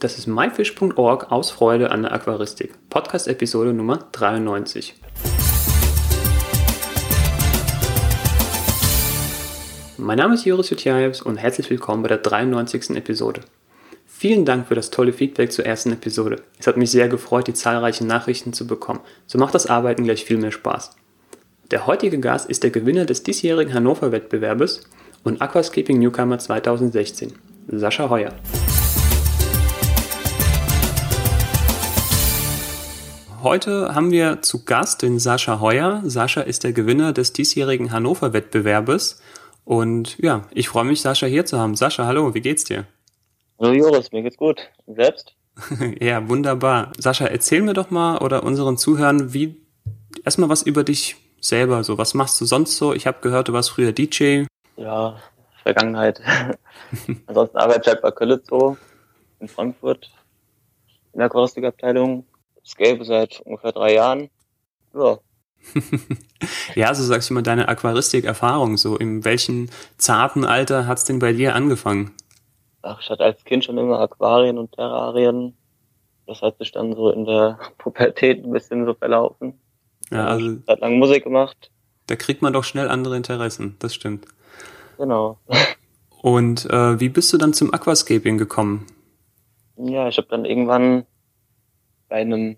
Das ist myfish.org aus Freude an der Aquaristik. Podcast-Episode Nummer 93. Mein Name ist Joris Jutjaevs und herzlich willkommen bei der 93. Episode. Vielen Dank für das tolle Feedback zur ersten Episode. Es hat mich sehr gefreut, die zahlreichen Nachrichten zu bekommen. So macht das Arbeiten gleich viel mehr Spaß. Der heutige Gast ist der Gewinner des diesjährigen Hannover-Wettbewerbes und Aquascaping Newcomer 2016, Sascha Heuer. Heute haben wir zu Gast den Sascha Heuer. Sascha ist der Gewinner des diesjährigen Hannover-Wettbewerbes. Und ja, ich freue mich, Sascha hier zu haben. Sascha, hallo, wie geht's dir? Hallo Joris, mir geht's gut. Und selbst? ja, wunderbar. Sascha, erzähl mir doch mal oder unseren Zuhörern, wie erstmal was über dich selber. So, was machst du sonst so? Ich habe gehört, du warst früher DJ. Ja, Vergangenheit. Ansonsten arbeite ich halt bei Köllitz in Frankfurt in der Aquaristikabteilung Scape seit ungefähr drei Jahren. Ja. ja, so sagst du mal deine Aquaristik-Erfahrung. So, in welchem zarten Alter hat's denn bei dir angefangen? Ach, ich hatte als Kind schon immer Aquarien und Terrarien. Das hat sich dann so in der Pubertät ein bisschen so verlaufen. Ja, also. Seit lang Musik gemacht. Da kriegt man doch schnell andere Interessen, das stimmt. Genau. Und äh, wie bist du dann zum Aquascaping gekommen? Ja, ich habe dann irgendwann bei einem,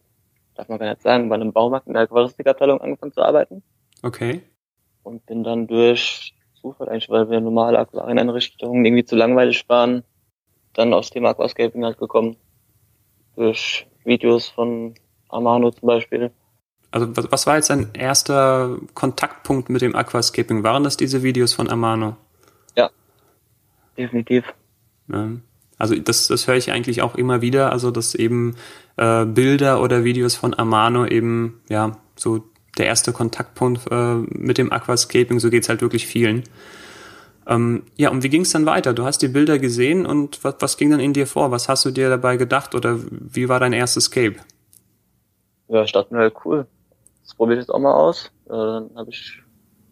darf man gar nicht sagen, bei einem Baumarkt in der Aquaristikabteilung angefangen zu arbeiten. Okay. Und bin dann durch Zufall eigentlich, weil wir normale Aquarieneinrichtungen irgendwie zu langweilig waren, dann aufs Thema Aquascaping halt gekommen. Durch Videos von Amano zum Beispiel. Also was, was war jetzt dein erster Kontaktpunkt mit dem Aquascaping? Waren das diese Videos von Amano? Ja, definitiv. Ja. Also das, das höre ich eigentlich auch immer wieder, also dass eben äh, Bilder oder Videos von Amano eben, ja, so der erste Kontaktpunkt äh, mit dem Aquascaping, so geht's halt wirklich vielen. Ähm, ja, und wie ging es dann weiter? Du hast die Bilder gesehen und was, was ging dann in dir vor? Was hast du dir dabei gedacht oder wie war dein erstes Scape? Ja, ich dachte mir halt cool. Das probiere ich jetzt auch mal aus. Äh, dann habe ich,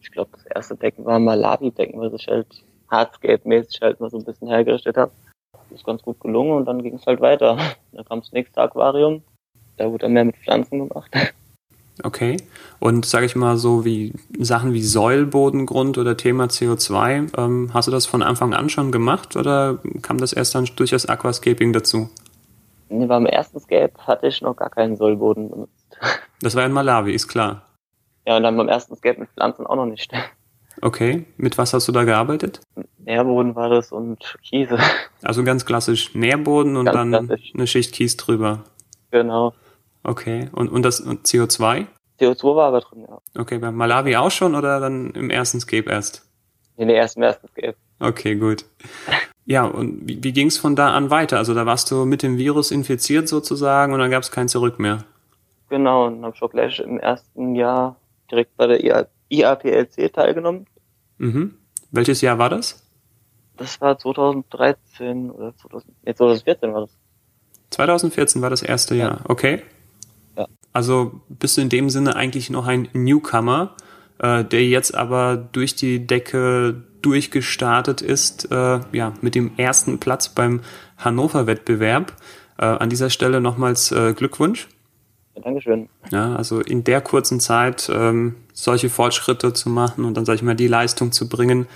ich glaube, das erste Decken war Malawi-Decken, was ich halt Hardscape-mäßig halt mal so ein bisschen hergerichtet habe ist ganz gut gelungen und dann ging es halt weiter. Dann kam das nächste Aquarium, da wurde dann mehr mit Pflanzen gemacht. Okay. Und sage ich mal so wie Sachen wie Säulbodengrund oder Thema CO2, ähm, hast du das von Anfang an schon gemacht oder kam das erst dann durch das Aquascaping dazu? Nee, beim ersten Scape hatte ich noch gar keinen Säulboden benutzt. Das war in Malawi, ist klar. Ja, und dann beim ersten Scape mit Pflanzen auch noch nicht. Okay, mit was hast du da gearbeitet? Nährboden war das und Kiese. Also ganz klassisch Nährboden und ganz dann klassisch. eine Schicht Kies drüber. Genau. Okay, und, und das und CO2? CO2 war aber drin, ja. Okay, bei Malawi auch schon oder dann im ersten Scape erst? In der ersten, ersten Scape. Okay, gut. Ja, und wie, wie ging es von da an weiter? Also da warst du mit dem Virus infiziert sozusagen und dann gab es kein Zurück mehr. Genau, und habe schon gleich im ersten Jahr direkt bei der IAPLC teilgenommen. Mhm. Welches Jahr war das? Das war 2013 oder 2000, nee, 2014 war das. 2014 war das erste ja. Jahr, okay. Ja. Also bist du in dem Sinne eigentlich noch ein Newcomer, äh, der jetzt aber durch die Decke durchgestartet ist, äh, ja, mit dem ersten Platz beim Hannover-Wettbewerb. Äh, an dieser Stelle nochmals äh, Glückwunsch. Dankeschön. Ja, also in der kurzen Zeit ähm, solche Fortschritte zu machen und dann, sag ich mal, die Leistung zu bringen.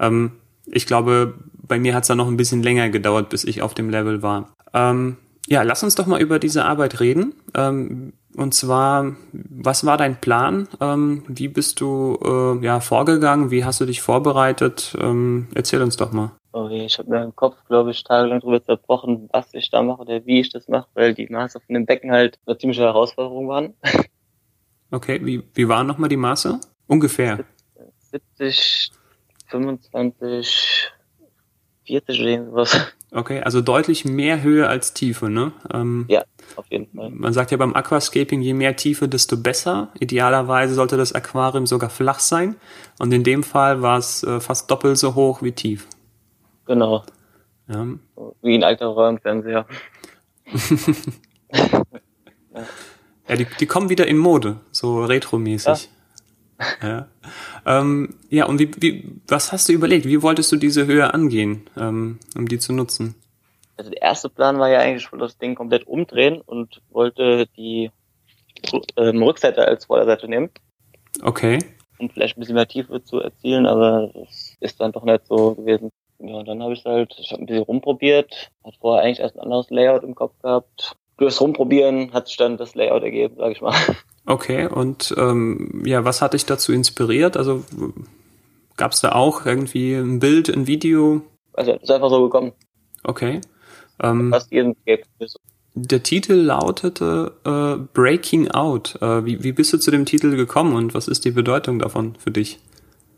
Ähm, ich glaube, bei mir hat es dann noch ein bisschen länger gedauert, bis ich auf dem Level war. Ähm, ja, lass uns doch mal über diese Arbeit reden. Ähm, und zwar, was war dein Plan? Ähm, wie bist du äh, ja, vorgegangen? Wie hast du dich vorbereitet? Ähm, erzähl uns doch mal. Ich habe mir im Kopf, glaube ich, tagelang darüber zerbrochen, was ich da mache oder wie ich das mache, weil die Maße von dem Becken halt eine ziemliche Herausforderung waren. Okay, wie, wie waren nochmal die Maße? Ungefähr. 70, 25, 40 oder sowas. Okay, also deutlich mehr Höhe als Tiefe, ne? Ähm, ja, auf jeden Fall. Man sagt ja beim Aquascaping, je mehr Tiefe, desto besser. Idealerweise sollte das Aquarium sogar flach sein. Und in dem Fall war es äh, fast doppelt so hoch wie tief. Genau. Ja. Wie ein alter Röhrenfernseher. ja. ja, die, die kommen wieder in Mode, so retromäßig. Ja. ja. Ähm, ja, und wie, wie, was hast du überlegt? Wie wolltest du diese Höhe angehen, ähm, um die zu nutzen? Also der erste Plan war ja eigentlich, ich wollte das Ding komplett umdrehen und wollte die ähm, Rückseite als Vorderseite nehmen. Okay. Um vielleicht ein bisschen mehr Tiefe zu erzielen, aber das ist dann doch nicht so gewesen. Ja, dann habe ich halt, ich habe ein bisschen rumprobiert, hat vorher eigentlich erst ein anderes Layout im Kopf gehabt. Durchs Rumprobieren hat sich dann das Layout ergeben, sage ich mal. Okay, und ähm, ja, was hat dich dazu inspiriert? Also gab es da auch irgendwie ein Bild, ein Video? Also ist einfach so gekommen. Okay. Ähm, Fast jeden der Titel lautete äh, Breaking Out. Äh, wie, wie bist du zu dem Titel gekommen und was ist die Bedeutung davon für dich?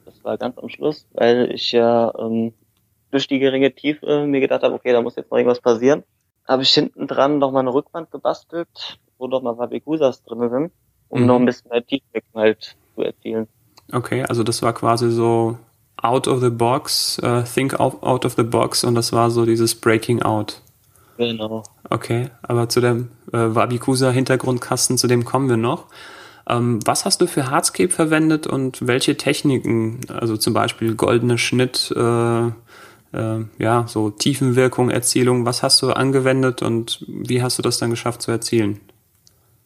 Das war ganz am Schluss, weil ich ja ähm, durch die geringe Tiefe mir gedacht habe, okay, da muss jetzt noch irgendwas passieren. Habe ich hinten dran noch mal eine Rückwand gebastelt, wo noch mal Fabikusas drin sind, um Mhm. noch ein bisschen mehr Tiefe halt zu erzielen. Okay, also das war quasi so out of the box, äh, think out, of the box und das war so dieses Breaking Out. Genau. Okay, aber zu dem äh, Wabikusa-Hintergrundkasten, zu dem kommen wir noch. Ähm, was hast du für Hardscape verwendet und welche Techniken, also zum Beispiel goldene Schnitt, äh, äh, ja, so Tiefenwirkung, Erzielung, was hast du angewendet und wie hast du das dann geschafft zu erzielen?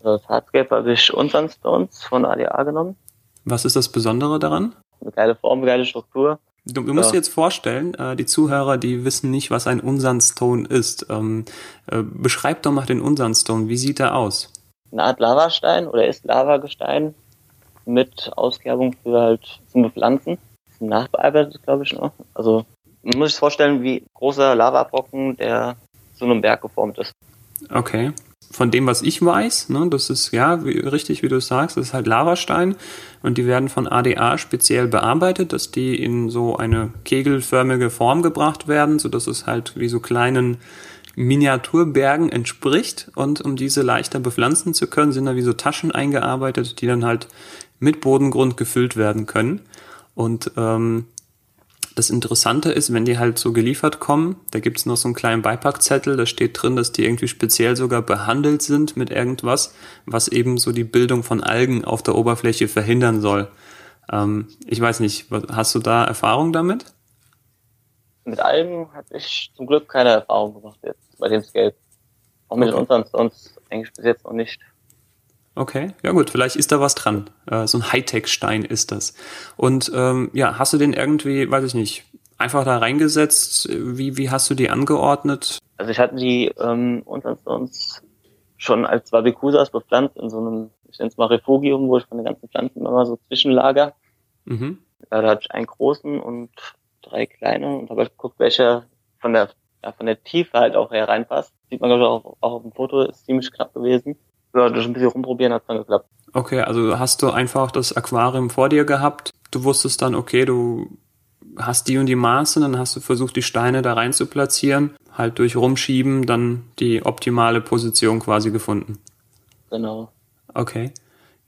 Das Hardscape habe ich unseren Stones von ADA genommen. Was ist das Besondere daran? Eine geile Form, eine geile Struktur. Du, du musst dir jetzt vorstellen, äh, die Zuhörer, die wissen nicht, was ein Unsanstone ist. Ähm, äh, beschreib doch mal den Unsanstone. Wie sieht er aus? Eine Art Lavastein oder ist Lavagestein mit Auskerbung für halt zum Bepflanzen. Nachbearbeitet, glaube ich, noch. Also man muss sich vorstellen, wie großer Lavabrocken, der zu einem Berg geformt ist. Okay. Von dem, was ich weiß, ne, das ist ja wie, richtig, wie du sagst, das ist halt Lavastein und die werden von ADA speziell bearbeitet, dass die in so eine kegelförmige Form gebracht werden, so dass es halt wie so kleinen Miniaturbergen entspricht und um diese leichter bepflanzen zu können, sind da wie so Taschen eingearbeitet, die dann halt mit Bodengrund gefüllt werden können. Und ähm, das Interessante ist, wenn die halt so geliefert kommen, da gibt's noch so einen kleinen Beipackzettel, da steht drin, dass die irgendwie speziell sogar behandelt sind mit irgendwas, was eben so die Bildung von Algen auf der Oberfläche verhindern soll. Ähm, ich weiß nicht, hast du da Erfahrung damit? Mit Algen hatte ich zum Glück keine Erfahrung gemacht jetzt bei dem Scale. Auch mit Okay. unseren Stones eigentlich bis jetzt noch nicht. Okay, ja gut, vielleicht ist da was dran. Äh, so ein Hightech-Stein ist das. Und ähm, ja, hast du den irgendwie, weiß ich nicht, einfach da reingesetzt? Wie, wie hast du die angeordnet? Also ich hatte die ähm, unseren Stones schon als Wabikusas bepflanzt in so einem, ich nenne es mal Refugium, wo ich von den ganzen Pflanzen immer so zwischenlager. Mhm. Da hatte ich einen großen und drei kleine und habe halt geguckt, welcher von der ja, von der Tiefe halt auch hereinpasst. Sieht man glaube ich auch, auch auf dem Foto, ist ziemlich knapp gewesen. Ja, durch ein bisschen rumprobieren hat dann geklappt. Okay, also hast du einfach das Aquarium vor dir gehabt. Du wusstest dann, okay, du hast die und die Maße, dann hast du versucht, die Steine da rein zu platzieren, halt durch Rumschieben dann die optimale Position quasi gefunden. Genau. Okay.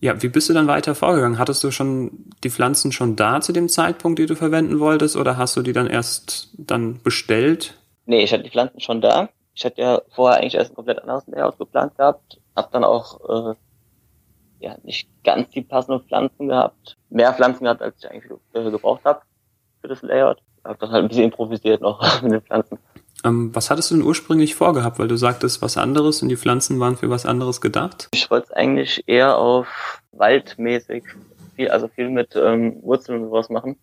Ja, wie bist du dann weiter vorgegangen? Hattest du schon die Pflanzen schon da zu dem Zeitpunkt, die du verwenden wolltest, oder hast du die dann erst dann bestellt? Nee, ich hatte die Pflanzen schon da. Ich hatte ja vorher eigentlich erst ein komplett anderes Layout geplant gehabt. Hab dann auch äh, ja nicht ganz die passenden Pflanzen gehabt. Mehr Pflanzen gehabt, als ich eigentlich äh, gebraucht habe für das Layout. Hab dann halt ein bisschen improvisiert noch mit den Pflanzen. Ähm, was hattest du denn ursprünglich vorgehabt? Weil du sagtest was anderes und die Pflanzen waren für was anderes gedacht. Ich wollte es eigentlich eher auf waldmäßig, viel, also viel mit ähm, Wurzeln und sowas machen.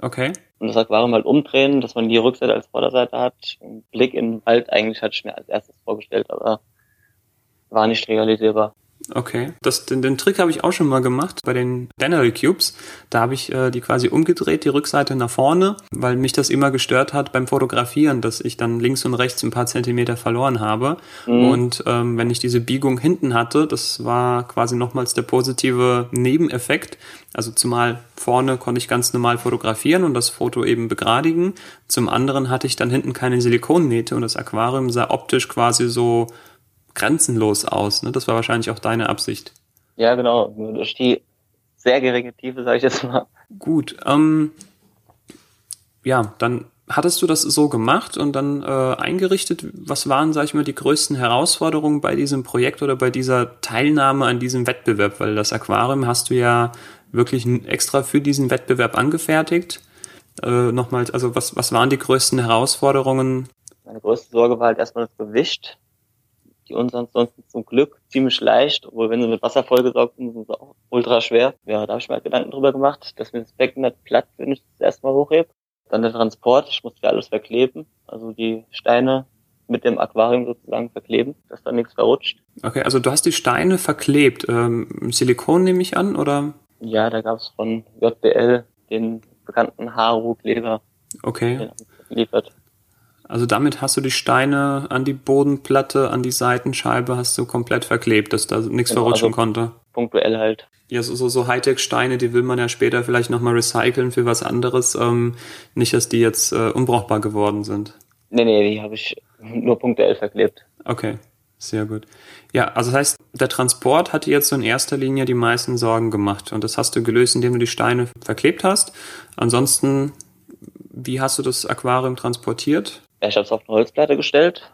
Okay. Und das Aquarium halt umdrehen, dass man die Rückseite als Vorderseite hat. Und Blick in den Wald eigentlich hatte ich mir als erstes vorgestellt, aber war nicht realisierbar. Okay. Das, den, den Trick habe ich auch schon mal gemacht bei den Denary Cubes. Da habe ich äh, die quasi umgedreht, die Rückseite nach vorne, weil mich das immer gestört hat beim Fotografieren, dass ich dann links und rechts ein paar Zentimeter verloren habe. Mhm. Und ähm, wenn ich diese Biegung hinten hatte, das war quasi nochmals der positive Nebeneffekt. Also zumal vorne konnte ich ganz normal fotografieren und das Foto eben begradigen. Zum anderen hatte ich dann hinten keine Silikonnähte und das Aquarium sah optisch quasi so grenzenlos aus. Ne? Das war wahrscheinlich auch deine Absicht. Ja, genau. Nur durch die sehr geringe Tiefe, sage ich jetzt mal. Gut, ähm, ja, dann hattest du das so gemacht und dann äh, eingerichtet. Was waren, sag ich mal, die größten Herausforderungen bei diesem Projekt oder bei dieser Teilnahme an diesem Wettbewerb? Weil das Aquarium hast du ja wirklich extra für diesen Wettbewerb angefertigt. Äh, nochmals, also was, was waren die größten Herausforderungen Meine größte Sorge war halt erstmal das Gewicht. Die unseren sonst zum Glück ziemlich leicht, obwohl wenn sie mit Wasser vollgesaugt sind, sind sie auch ultra schwer. Ja, da habe ich mir halt Gedanken drüber gemacht, dass mir das Becken nicht platt, wenn ich das erstmal hochhebe. Dann der Transport, ich musste alles verkleben, also die Steine mit dem Aquarium sozusagen verkleben, dass da nichts verrutscht. Okay, also du hast die Steine verklebt. Ähm, Silikon nehme ich an, oder? Ja, da gab es von JBL den bekannten Haru-Kleber. Okay. Geliefert. Also damit hast du die Steine an die Bodenplatte, an die Seitenscheibe hast du komplett verklebt, dass da nichts genau, verrutschen also konnte. Punktuell halt. Ja, so, so, so Hightech-Steine, die will man ja später vielleicht nochmal recyceln für was anderes. Ähm, nicht, dass die jetzt äh, unbrauchbar geworden sind. Nee, nee, die habe ich nur punktuell verklebt. Okay, sehr gut. Ja, also das heißt, der Transport hat dir jetzt so in erster Linie die meisten Sorgen gemacht und das hast du gelöst, indem du die Steine verklebt hast. Ansonsten, wie hast du das Aquarium transportiert? Ja, ich habe es auf eine Holzplatte gestellt.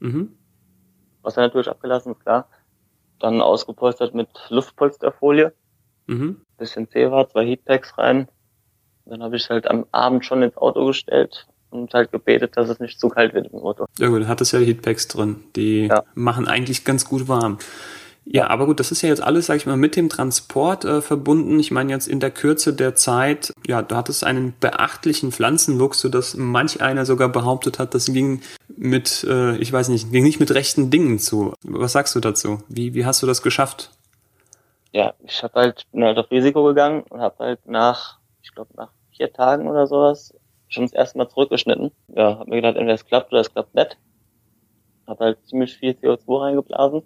Mhm. Wasser natürlich abgelassen, ist klar. Dann ausgepolstert mit Luftpolsterfolie. Mhm. Bisschen Zewa, zwei Heatpacks rein. Dann habe ich es halt am Abend schon ins Auto gestellt, und halt gebetet, dass es nicht zu kalt wird im Auto. Ja gut, hat es ja Heatpacks drin. Die ja. machen eigentlich ganz gut warm. Ja, aber gut, das ist ja jetzt alles, sag ich mal, mit dem Transport äh, verbunden. Ich meine jetzt in der Kürze der Zeit, ja, du hattest einen beachtlichen Pflanzenwuchs, so dass manch einer sogar behauptet hat, das ging mit, äh, ich weiß nicht, ging nicht mit rechten Dingen zu. Was sagst du dazu? Wie, wie hast du das geschafft? Ja, ich habe halt, bin halt auf Risiko gegangen und habe halt nach, ich glaube nach vier Tagen oder sowas, schon das erste Mal zurückgeschnitten. Ja, hab mir gedacht, entweder es klappt oder es klappt nicht. Hab halt ziemlich viel CO2 reingeblasen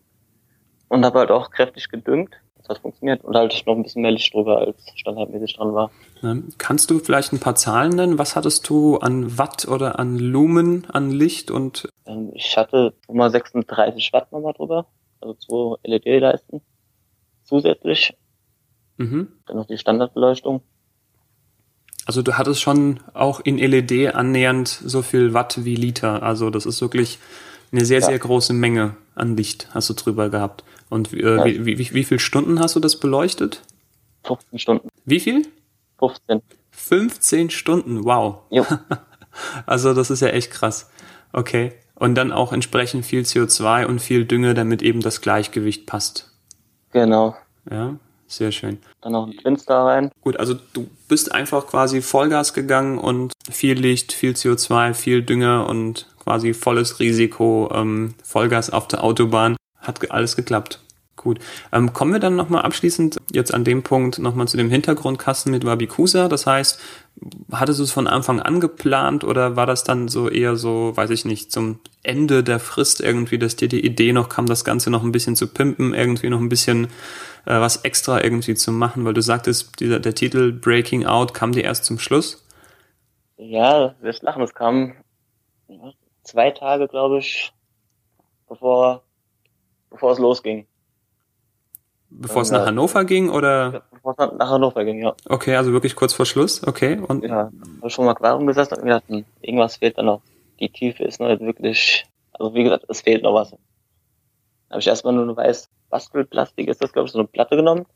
und habe halt auch kräftig gedüngt. Das hat funktioniert und halt noch ein bisschen mehr Licht drüber, als standardmäßig dran war. Kannst du vielleicht ein paar Zahlen nennen? Was hattest du an Watt oder an Lumen an Licht und? Ähm, ich hatte nochmal 36 Watt nochmal drüber, also zwei LED-Leisten zusätzlich. Mhm. Dann noch die Standardbeleuchtung. Also du hattest schon auch in LED annähernd so viel Watt wie Liter. Also das ist wirklich eine sehr, ja. sehr große Menge an Licht hast du drüber gehabt. Und äh, ja. wie, wie, wie viele Stunden hast du das beleuchtet? 15 Stunden. Wie viel? 15. 15 Stunden, wow. Jo. also das ist ja echt krass. Okay. Und dann auch entsprechend viel CO2 und viel Dünge, damit eben das Gleichgewicht passt. Genau. Ja, sehr schön. Dann noch ein Twinstar rein. Gut, also du bist einfach quasi Vollgas gegangen und viel Licht, viel CO2, viel Dünger und quasi volles Risiko, ähm, Vollgas auf der Autobahn. Hat alles geklappt. Gut. Ähm, kommen wir dann nochmal abschließend jetzt an dem Punkt nochmal zu dem Hintergrundkasten mit Wabikusa. Das heißt, hattest du es von Anfang an geplant oder war das dann so eher so, weiß ich nicht, zum Ende der Frist irgendwie, dass dir die Idee noch kam, das Ganze noch ein bisschen zu pimpen, irgendwie noch ein bisschen äh, was extra irgendwie zu machen, weil du sagtest, dieser, der Titel Breaking Out kam dir erst zum Schluss? Ja, wirst lachen, es kam zwei Tage, glaube ich, bevor, bevor es losging. Bevor es nach Hannover ging oder? Bevor es nach Hannover ging, ja. Okay, also wirklich kurz vor Schluss, okay. Und ja, habe schon mal Aquarium gesagt und gedacht, irgendwas fehlt da noch. Die Tiefe ist noch nicht wirklich, also wie gesagt, es fehlt noch was. Habe ich erstmal nur eine weiß Bastelplastik ist das, glaube ich, so eine Platte genommen,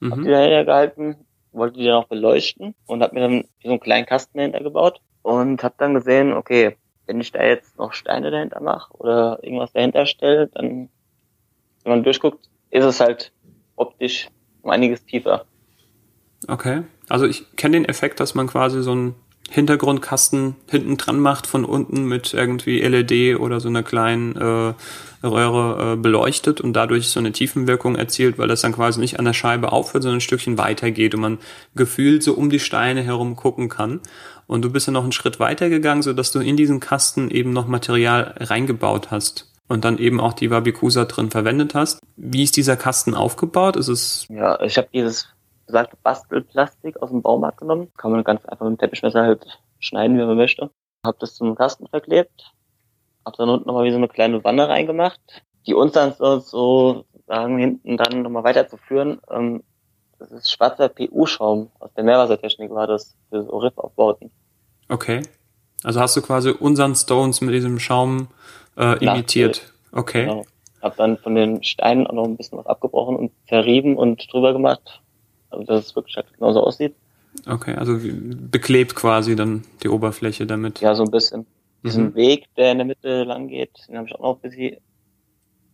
mhm. hab die dahinter gehalten, wollte die dann auch beleuchten und habe mir dann so einen kleinen Kasten dahinter gebaut und habe dann gesehen, okay, wenn ich da jetzt noch Steine dahinter mache oder irgendwas dahinter stelle, dann, wenn man durchguckt, ist es halt optisch um einiges tiefer. Okay. Also ich kenne den Effekt, dass man quasi so einen Hintergrundkasten hinten dran macht von unten mit irgendwie LED oder so einer kleinen äh, Röhre äh, beleuchtet und dadurch so eine Tiefenwirkung erzielt, weil das dann quasi nicht an der Scheibe aufhört, sondern ein Stückchen weiter geht und man gefühlt so um die Steine herum gucken kann. Und du bist ja noch einen Schritt weiter gegangen, so dass du in diesen Kasten eben noch Material reingebaut hast und dann eben auch die Wabikusa drin verwendet hast. Wie ist dieser Kasten aufgebaut? Ist es ja, ich habe dieses besagte Bastelplastik aus dem Baumarkt genommen. Kann man ganz einfach mit dem Teppichmesser halt schneiden, wie man möchte. Hab das zum Kasten verklebt, hab dann unten nochmal wie so eine kleine Wanne reingemacht, die uns dann so, so sagen hinten dann nochmal weiterzuführen. Ähm, das ist schwarzer PU-Schaum aus der Meerwassertechnik war das für so Riffaufbauten. Okay. Also hast du quasi unseren Stones mit diesem Schaum äh, imitiert. Okay. Genau. Hab dann von den Steinen auch noch ein bisschen was abgebrochen und verrieben und drüber gemacht. Also dass es wirklich halt genauso aussieht. Okay, also beklebt quasi dann die Oberfläche damit. Ja, so ein bisschen. diesen mhm. Weg, der in der Mitte lang geht, den habe ich auch noch ein bisschen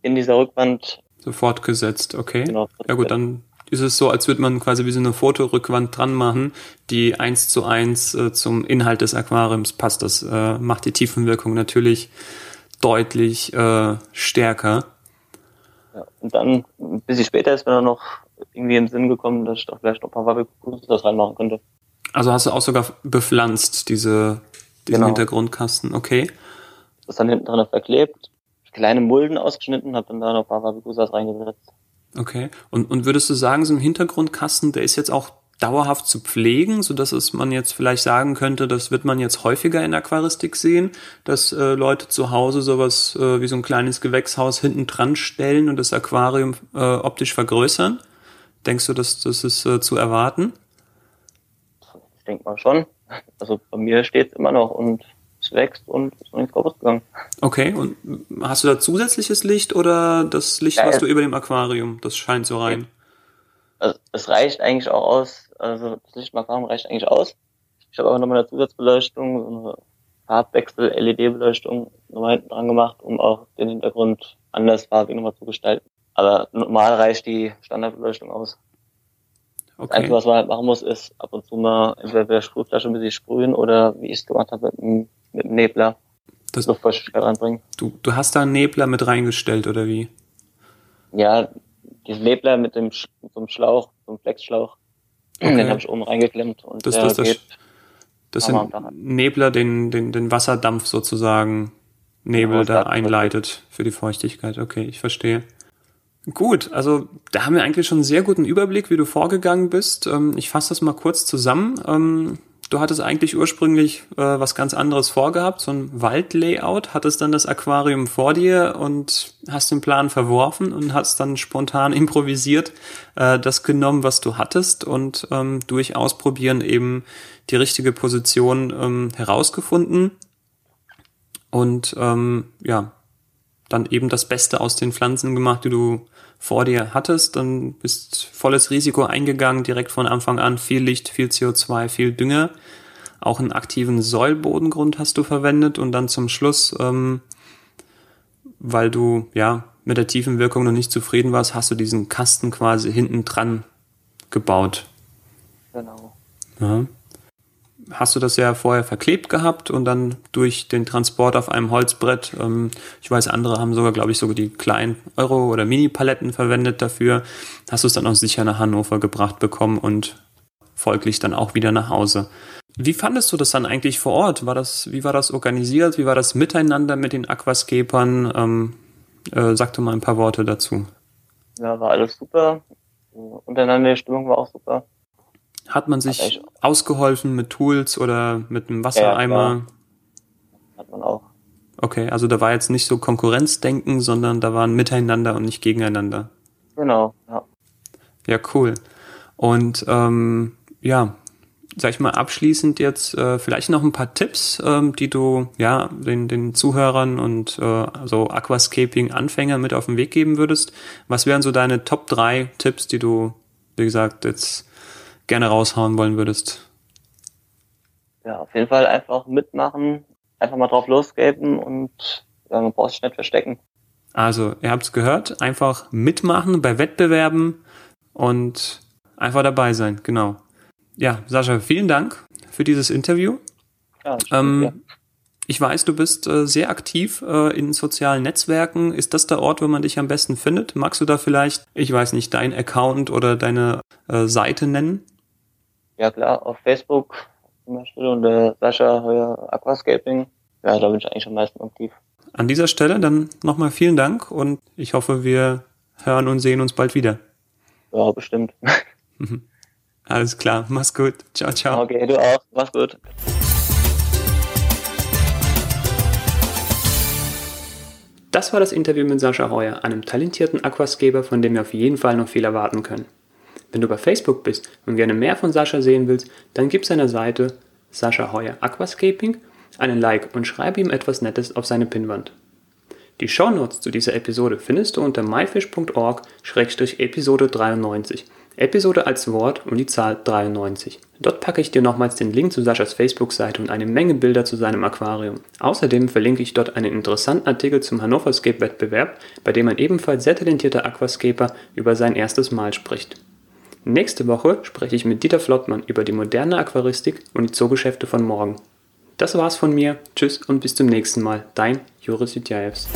in dieser Rückwand. So fortgesetzt, okay. Genau, ja gut, dann ist es so, als würde man quasi wie so eine Fotorückwand dran machen, die eins zu eins äh, zum Inhalt des Aquariums passt. Das äh, macht die Tiefenwirkung natürlich deutlich äh, stärker. Ja, und dann, ein bisschen später ist mir dann noch irgendwie in den Sinn gekommen, dass ich doch vielleicht noch ein paar Wabelkuss reinmachen könnte. Also hast du auch sogar bepflanzt, diese, diesen genau. Hintergrundkasten, okay. Das dann hinten dran verklebt, kleine Mulden ausgeschnitten, habe dann da noch ein paar Wabelkusas reingesetzt. Okay. Und, und würdest du sagen, so ein Hintergrundkasten, der ist jetzt auch dauerhaft zu pflegen, so dass es man jetzt vielleicht sagen könnte, das wird man jetzt häufiger in Aquaristik sehen, dass äh, Leute zu Hause sowas äh, wie so ein kleines Gewächshaus hinten dran stellen und das Aquarium äh, optisch vergrößern. Denkst du, dass das ist äh, zu erwarten? Ich denke mal schon. Also bei mir steht es immer noch und es wächst und ist noch nichts kaputt gegangen. Okay, und hast du da zusätzliches Licht oder das Licht, ja, was du über dem Aquarium, das scheint so rein? Also es reicht eigentlich auch aus, also das Licht im Aquarium reicht eigentlich aus. Ich habe aber nochmal eine Zusatzbeleuchtung, so eine Farbwechsel-LED-Beleuchtung nochmal hinten dran gemacht, um auch den Hintergrund anders farbig nochmal zu gestalten. Aber normal reicht die Standardbeleuchtung aus. Okay. Das Einzige, was man halt machen muss, ist ab und zu mal entweder mit der Sprühflasche ein bisschen sprühen oder wie ich es gemacht habe, mit einem, mit einem Nebler das, Luftfeuchtigkeit reinbringen. Du, du hast da einen Nebler mit reingestellt oder wie? Ja, diesen Nebler mit dem mit so einem Schlauch, so einem Flexschlauch, okay. den habe ich oben reingeklemmt und das, der das, das, geht das sind Nebler, den, den, den Wasserdampf sozusagen Nebel ja, da einleitet für die Feuchtigkeit. Okay, ich verstehe. Gut, also da haben wir eigentlich schon einen sehr guten Überblick, wie du vorgegangen bist. Ähm, ich fasse das mal kurz zusammen. Ähm, du hattest eigentlich ursprünglich äh, was ganz anderes vorgehabt, so ein Waldlayout, hattest dann das Aquarium vor dir und hast den Plan verworfen und hast dann spontan improvisiert äh, das genommen, was du hattest und ähm, durch Ausprobieren eben die richtige Position herausgefunden. Und ja, dann eben das Beste aus den Pflanzen gemacht, die du vor dir hattest, dann bist volles Risiko eingegangen, direkt von Anfang an viel Licht, viel CO2, viel Dünger. Auch einen aktiven Säulbodengrund hast du verwendet und dann zum Schluss, ähm, weil du ja mit der tiefen Wirkung noch nicht zufrieden warst, hast du diesen Kasten quasi hinten dran gebaut. Genau. Ja hast du das ja vorher verklebt gehabt und dann durch den Transport auf einem Holzbrett, ähm, ich weiß, andere haben sogar, glaube ich, sogar die kleinen Euro- oder Mini-Paletten verwendet dafür, hast du es dann auch sicher nach Hannover gebracht bekommen und folglich dann auch wieder nach Hause. Wie fandest du das dann eigentlich vor Ort? War das, wie war das organisiert? Wie war das miteinander mit den Aquascapern? Ähm, äh, sag doch mal ein paar Worte dazu. Ja, war alles super. Untereinander die Stimmung war auch super. Hat man sich Hat ausgeholfen mit Tools oder mit einem Wassereimer? Ja, Hat man auch. Okay, also da war jetzt nicht so Konkurrenzdenken, sondern da waren miteinander und nicht gegeneinander. Genau, ja. Ja, cool. Und ähm, ja, sag ich mal, abschließend jetzt äh, vielleicht noch ein paar Tipps, ähm, die du ja den, den Zuhörern und äh, also Aquascaping-Anfängern mit auf den Weg geben würdest. Was wären so deine Top 3 Tipps, die du, wie gesagt, jetzt gerne raushauen wollen würdest? Ja, auf jeden Fall einfach mitmachen, einfach mal drauf losgeben und ja, man braucht sich nicht verstecken. Also, ihr habt es gehört, einfach mitmachen bei Wettbewerben und einfach dabei sein, genau. Ja, Sascha, vielen Dank für dieses Interview. Ja, ähm, ja. Ich weiß, du bist äh, sehr aktiv äh, in sozialen Netzwerken. Ist das der Ort, wo man dich am besten findet? Magst du da vielleicht, ich weiß nicht, dein Account oder deine äh, Seite nennen? Ja klar, auf Facebook zum Beispiel und äh, Sascha Heuer Aquascaping. Ja, da bin ich eigentlich am meisten aktiv. An dieser Stelle dann nochmal vielen Dank und ich hoffe, wir hören und sehen uns bald wieder. Ja, bestimmt. Alles klar, mach's gut. Ciao, ciao. Okay, du auch. Mach's gut. Das war das Interview mit Sascha Heuer, einem talentierten Aquascaper, von dem wir auf jeden Fall noch viel erwarten können. Wenn du bei Facebook bist und gerne mehr von Sascha sehen willst, dann gib seiner Seite Sascha Heuer Aquascaping einen Like und schreibe ihm etwas Nettes auf seine Pinnwand. Die Shownotes zu dieser Episode findest du unter myfish.org-episode 93. Episode als Wort und die Zahl 93. Dort packe ich dir nochmals den Link zu Saschas Facebook-Seite und eine Menge Bilder zu seinem Aquarium. Außerdem verlinke ich dort einen interessanten Artikel zum Hannover Scape-Wettbewerb, bei dem ein ebenfalls sehr talentierter Aquascaper über sein erstes Mal spricht. Nächste Woche spreche ich mit Dieter Flottmann über die moderne Aquaristik und die Zoogeschäfte von morgen. Das war's von mir. Tschüss und bis zum nächsten Mal. Dein Joris Jutjaevs.